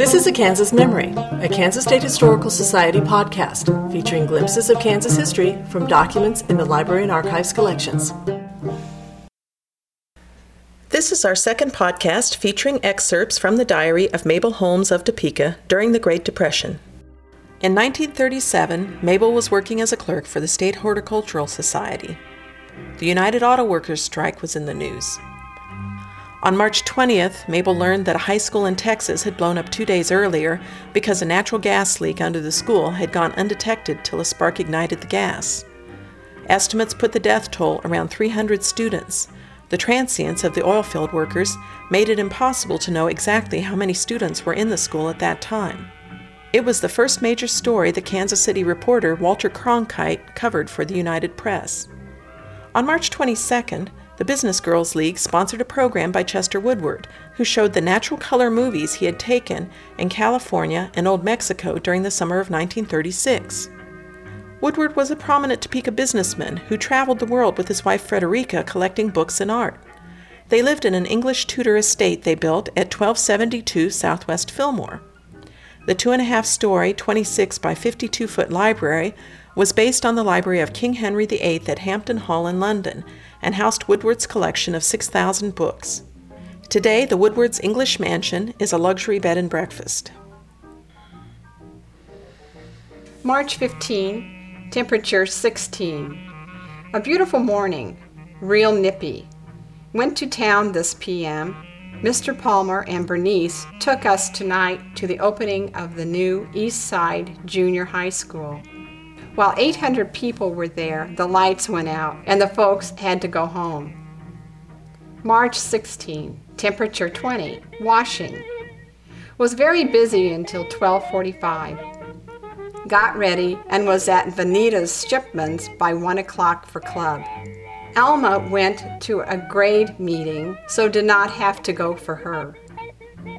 This is a Kansas Memory, a Kansas State Historical Society podcast featuring glimpses of Kansas history from documents in the Library and Archives collections. This is our second podcast featuring excerpts from the diary of Mabel Holmes of Topeka during the Great Depression. In 1937, Mabel was working as a clerk for the State Horticultural Society. The United Auto Workers strike was in the news. On March 20th, Mabel learned that a high school in Texas had blown up two days earlier because a natural gas leak under the school had gone undetected till a spark ignited the gas. Estimates put the death toll around 300 students. The transience of the oilfield workers made it impossible to know exactly how many students were in the school at that time. It was the first major story the Kansas City reporter Walter Cronkite covered for the United Press. On March 22nd, the Business Girls League sponsored a program by Chester Woodward, who showed the natural color movies he had taken in California and Old Mexico during the summer of 1936. Woodward was a prominent Topeka businessman who traveled the world with his wife Frederica collecting books and art. They lived in an English Tudor estate they built at 1272 Southwest Fillmore. The two and a half story, 26 by 52 foot library was based on the library of King Henry VIII at Hampton Hall in London and housed Woodward's collection of 6,000 books. Today, the Woodward's English mansion is a luxury bed and breakfast. March 15, temperature 16. A beautiful morning, real nippy. Went to town this PM. Mr. Palmer and Bernice took us tonight to the opening of the new East Side Junior High School. While 800 people were there, the lights went out and the folks had to go home. March 16, temperature 20, washing. Was very busy until 1245. Got ready and was at Vanita's Shipman's by 1 o'clock for club. Elma went to a grade meeting, so did not have to go for her.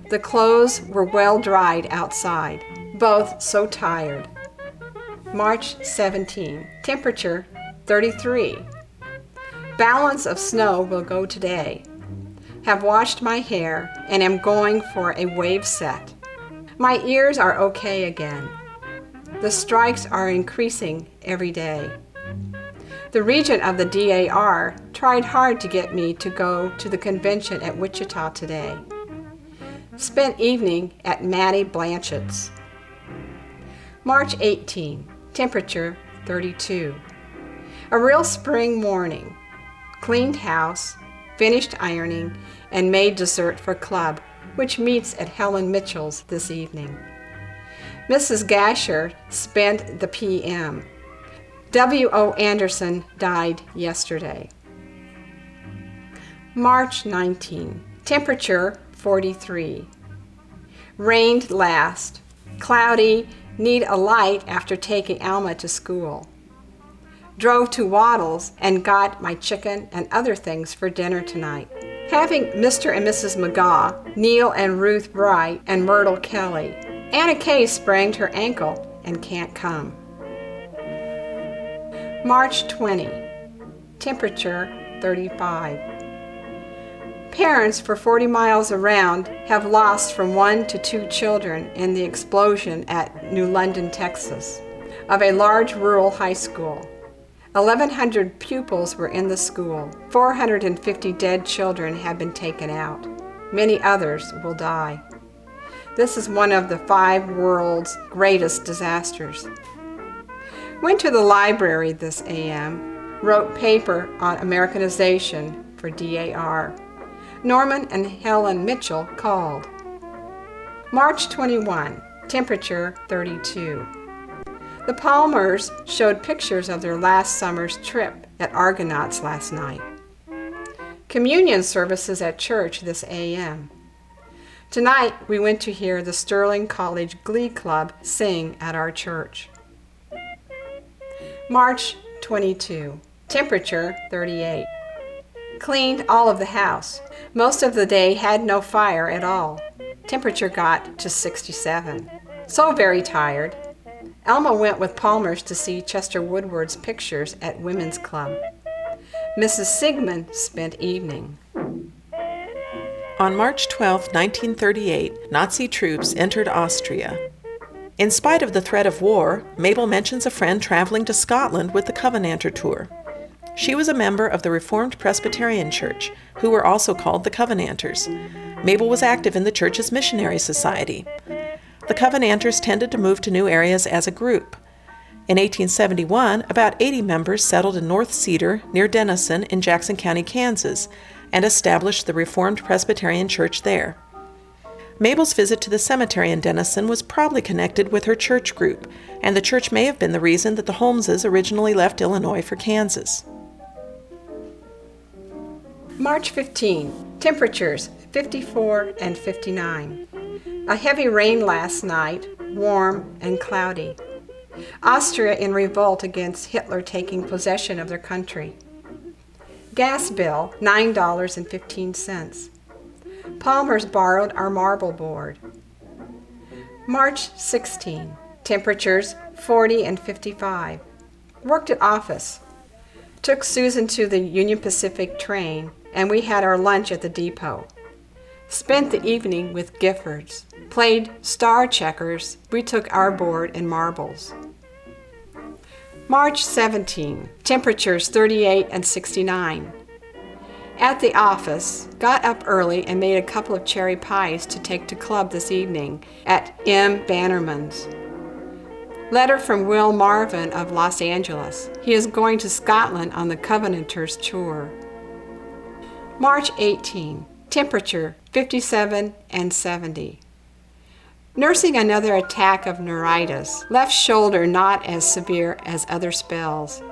The clothes were well dried outside, both so tired. March 17. Temperature 33. Balance of snow will go today. Have washed my hair and am going for a wave set. My ears are okay again. The strikes are increasing every day. The regent of the DAR tried hard to get me to go to the convention at Wichita today. Spent evening at Mattie Blanchett's. March 18 temperature 32. A real spring morning. Cleaned house, finished ironing, and made dessert for club, which meets at Helen Mitchell's this evening. Mrs. Gasher spent the PM. W.O. Anderson died yesterday. March 19. Temperature 43. Rained last. Cloudy need a light after taking Elma to school. Drove to Waddles and got my chicken and other things for dinner tonight. Having Mr. and Mrs. McGaw, Neil and Ruth Bright, and Myrtle Kelly. Anna Kay sprained her ankle and can't come. March 20. Temperature 35. Parents for 40 miles around have lost from one to two children in the explosion at New London, Texas, of a large rural high school. 1,100 pupils were in the school. 450 dead children have been taken out. Many others will die. This is one of the five world's greatest disasters. Went to the library this AM, wrote paper on Americanization for DAR. Norman and Helen Mitchell called. March 21, temperature 32. The Palmers showed pictures of their last summer's trip at Argonauts last night. Communion services at church this AM. Tonight we went to hear the Sterling College Glee Club sing at our church. March 22, temperature 38. Cleaned all of the house. Most of the day had no fire at all. Temperature got to 67. So very tired. Elma went with Palmer's to see Chester Woodward's pictures at Women's Club. Mrs. Sigmund spent evening. On March 12, 1938, Nazi troops entered Austria. In spite of the threat of war, Mabel mentions a friend traveling to Scotland with the Covenanter tour. She was a member of the Reformed Presbyterian Church, who were also called the Covenanters. Mabel was active in the church's missionary society. The Covenanters tended to move to new areas as a group. In 1871, about 80 members settled in North Cedar, near Denison, in Jackson County, Kansas, and established the Reformed Presbyterian Church there. Mabel's visit to the cemetery in Denison was probably connected with her church group, and the church may have been the reason that the Holmeses originally left Illinois for Kansas. March 15. Temperatures 54 and 59. A heavy rain last night, warm and cloudy. Austria in revolt against Hitler taking possession of their country. Gas bill $9.15. Palmer's borrowed our marble board. March 16. Temperatures 40 and 55. Worked at office. Took Susan to the Union Pacific train and we had our lunch at the depot. Spent the evening with Giffords. Played star checkers. We took our board and marbles. March 17. Temperatures 38 and 69. At the office, got up early and made a couple of cherry pies to take to club this evening at M. Bannerman's. Letter from Will Marvin of Los Angeles. He is going to Scotland on the Covenanters tour. March 18. Temperature 57 and 70. Nursing another attack of neuritis, left shoulder not as severe as other spells.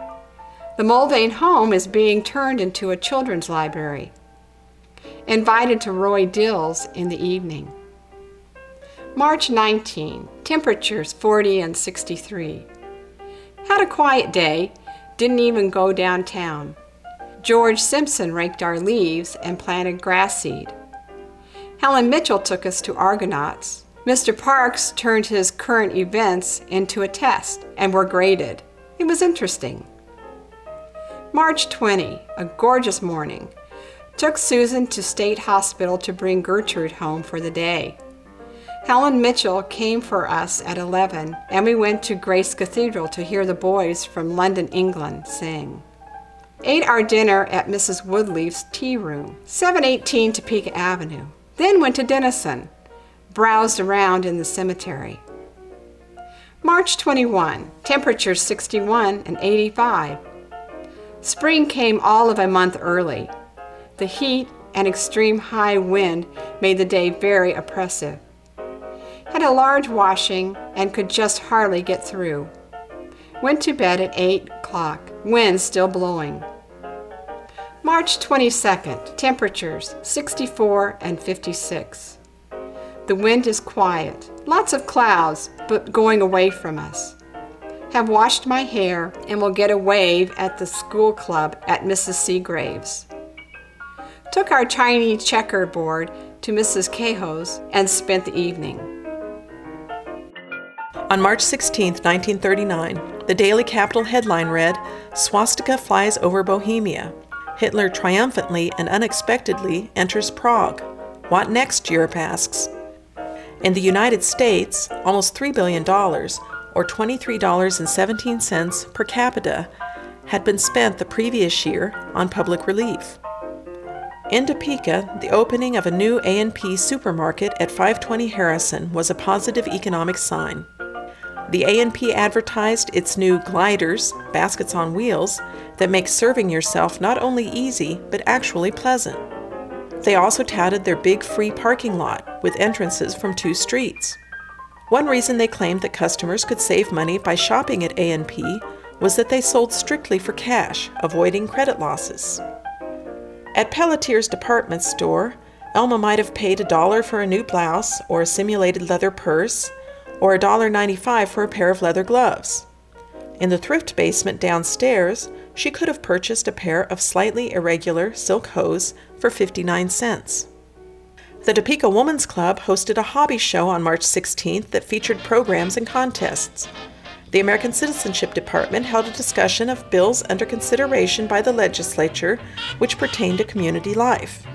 The Mulvane home is being turned into a children's library. Invited to Roy Dill's in the evening. March 19. Temperatures 40 and 63. Had a quiet day, didn't even go downtown. George Simpson raked our leaves and planted grass seed. Helen Mitchell took us to Argonauts. Mr. Parks turned his current events into a test and were graded. It was interesting. March 20, a gorgeous morning. Took Susan to State Hospital to bring Gertrude home for the day. Helen Mitchell came for us at 11, and we went to Grace Cathedral to hear the boys from London, England sing. Ate our dinner at Mrs. Woodleaf's tea room, 718 Topeka Avenue. Then went to Denison. Browsed around in the cemetery. March 21, temperature 61 and 85. Spring came all of a month early. The heat and extreme high wind made the day very oppressive. Had a large washing and could just hardly get through. Went to bed at 8 o'clock, wind still blowing. March 22nd, temperatures 64 and 56. The wind is quiet, lots of clouds, but going away from us. Have washed my hair and will get a wave at the school club at Mrs. Seagrave's. Took our Chinese checkerboard to Mrs. Cahoe's and spent the evening. On March 16, 1939, the Daily Capital headline read Swastika flies over Bohemia. Hitler triumphantly and unexpectedly enters Prague. What next, Europe asks. In the United States, almost $3 billion, or $23.17 per capita, had been spent the previous year on public relief. In Topeka, the opening of a new A&P supermarket at 520 Harrison was a positive economic sign. The A&P advertised its new gliders, baskets on wheels, that make serving yourself not only easy, but actually pleasant. They also touted their big free parking lot with entrances from two streets. One reason they claimed that customers could save money by shopping at A&P was that they sold strictly for cash, avoiding credit losses. At Pelletier's department store, Elma might have paid a dollar for a new blouse or a simulated leather purse or $1.95 for a pair of leather gloves. In the thrift basement downstairs, she could have purchased a pair of slightly irregular silk hose for 59 cents. The Topeka Woman's Club hosted a hobby show on March 16th that featured programs and contests. The American Citizenship Department held a discussion of bills under consideration by the legislature which pertained to community life.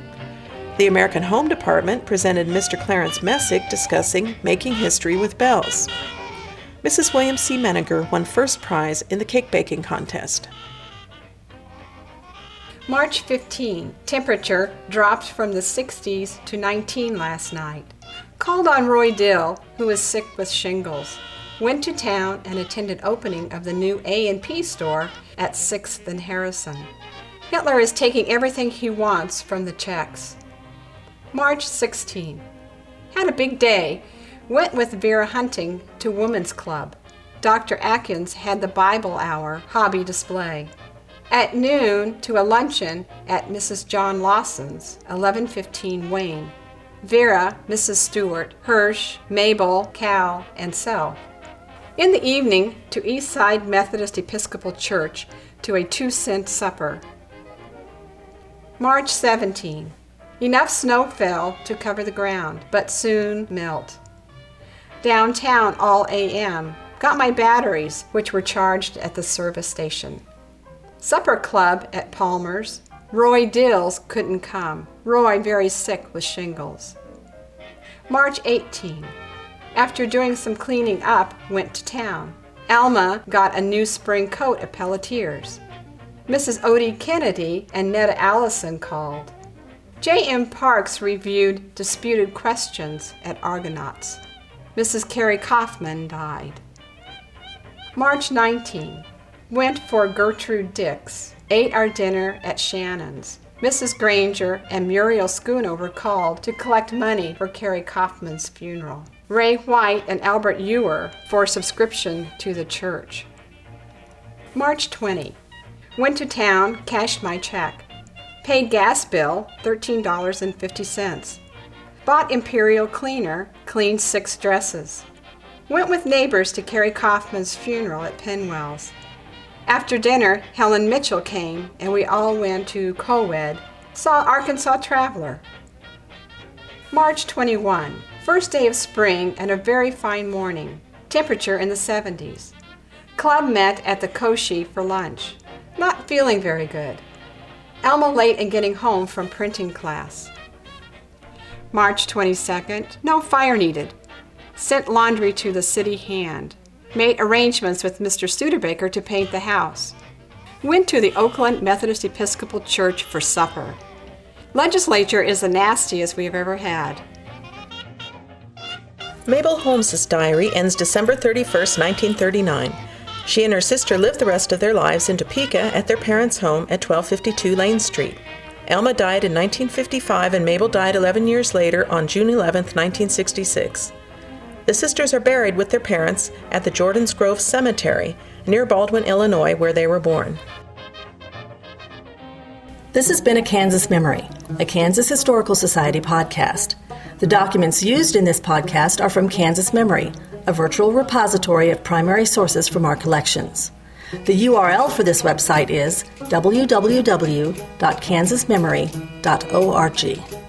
The American Home Department presented Mr. Clarence Messick discussing Making History with Bells. Mrs. William C. Menninger won first prize in the cake baking contest. March 15. Temperature dropped from the 60s to 19 last night. Called on Roy Dill, who is sick with shingles. Went to town and attended opening of the new A&P store at 6th and Harrison. Hitler is taking everything he wants from the Czechs. March 16. Had a big day. Went with Vera Hunting to Woman's Club. Dr. Atkins had the Bible Hour hobby display. At noon to a luncheon at Mrs. John Lawson's, 1115 Wayne. Vera, Mrs. Stewart, Hirsch, Mabel, Cal, and self. In the evening to Eastside Methodist Episcopal Church to a two cent supper. March 17. Enough snow fell to cover the ground, but soon melt. Downtown all AM. Got my batteries, which were charged at the service station. Supper club at Palmer's. Roy Dills couldn't come. Roy very sick with shingles. March 18. After doing some cleaning up, went to town. Elma got a new spring coat at Pelletier's. Mrs. Odie Kennedy and Netta Allison called. J.M. Parks reviewed disputed questions at Argonauts. Mrs. Carrie Kaufman died. March 19. Went for Gertrude Dix. Ate our dinner at Shannon's. Mrs. Granger and Muriel Schoonover called to collect money for Carrie Kaufman's funeral. Ray White and Albert Ewer for subscription to the church. March 20. Went to town, cashed my check. Paid gas bill, $13.50. Bought Imperial Cleaner, cleaned six dresses. Went with neighbors to Carrie Kaufman's funeral at Penwells. After dinner, Helen Mitchell came, and we all went to Coed, saw Arkansas Traveler. March 21, first day of spring and a very fine morning, temperature in the 70s. Club met at the Koshi for lunch. Not feeling very good. Elma late in getting home from printing class. March 22nd, no fire needed. Sent laundry to the city hand made arrangements with Mr. Studebaker to paint the house. Went to the Oakland Methodist Episcopal Church for supper. Legislature is the nastiest we've ever had. Mabel Holmes's diary ends December 31, 1939. She and her sister lived the rest of their lives in Topeka at their parents' home at 1252 Lane Street. Elma died in 1955 and Mabel died 11 years later on June 11, 1966. The sisters are buried with their parents at the Jordan's Grove Cemetery near Baldwin, Illinois, where they were born. This has been a Kansas Memory, a Kansas Historical Society podcast. The documents used in this podcast are from Kansas Memory, a virtual repository of primary sources from our collections. The URL for this website is www.kansasmemory.org.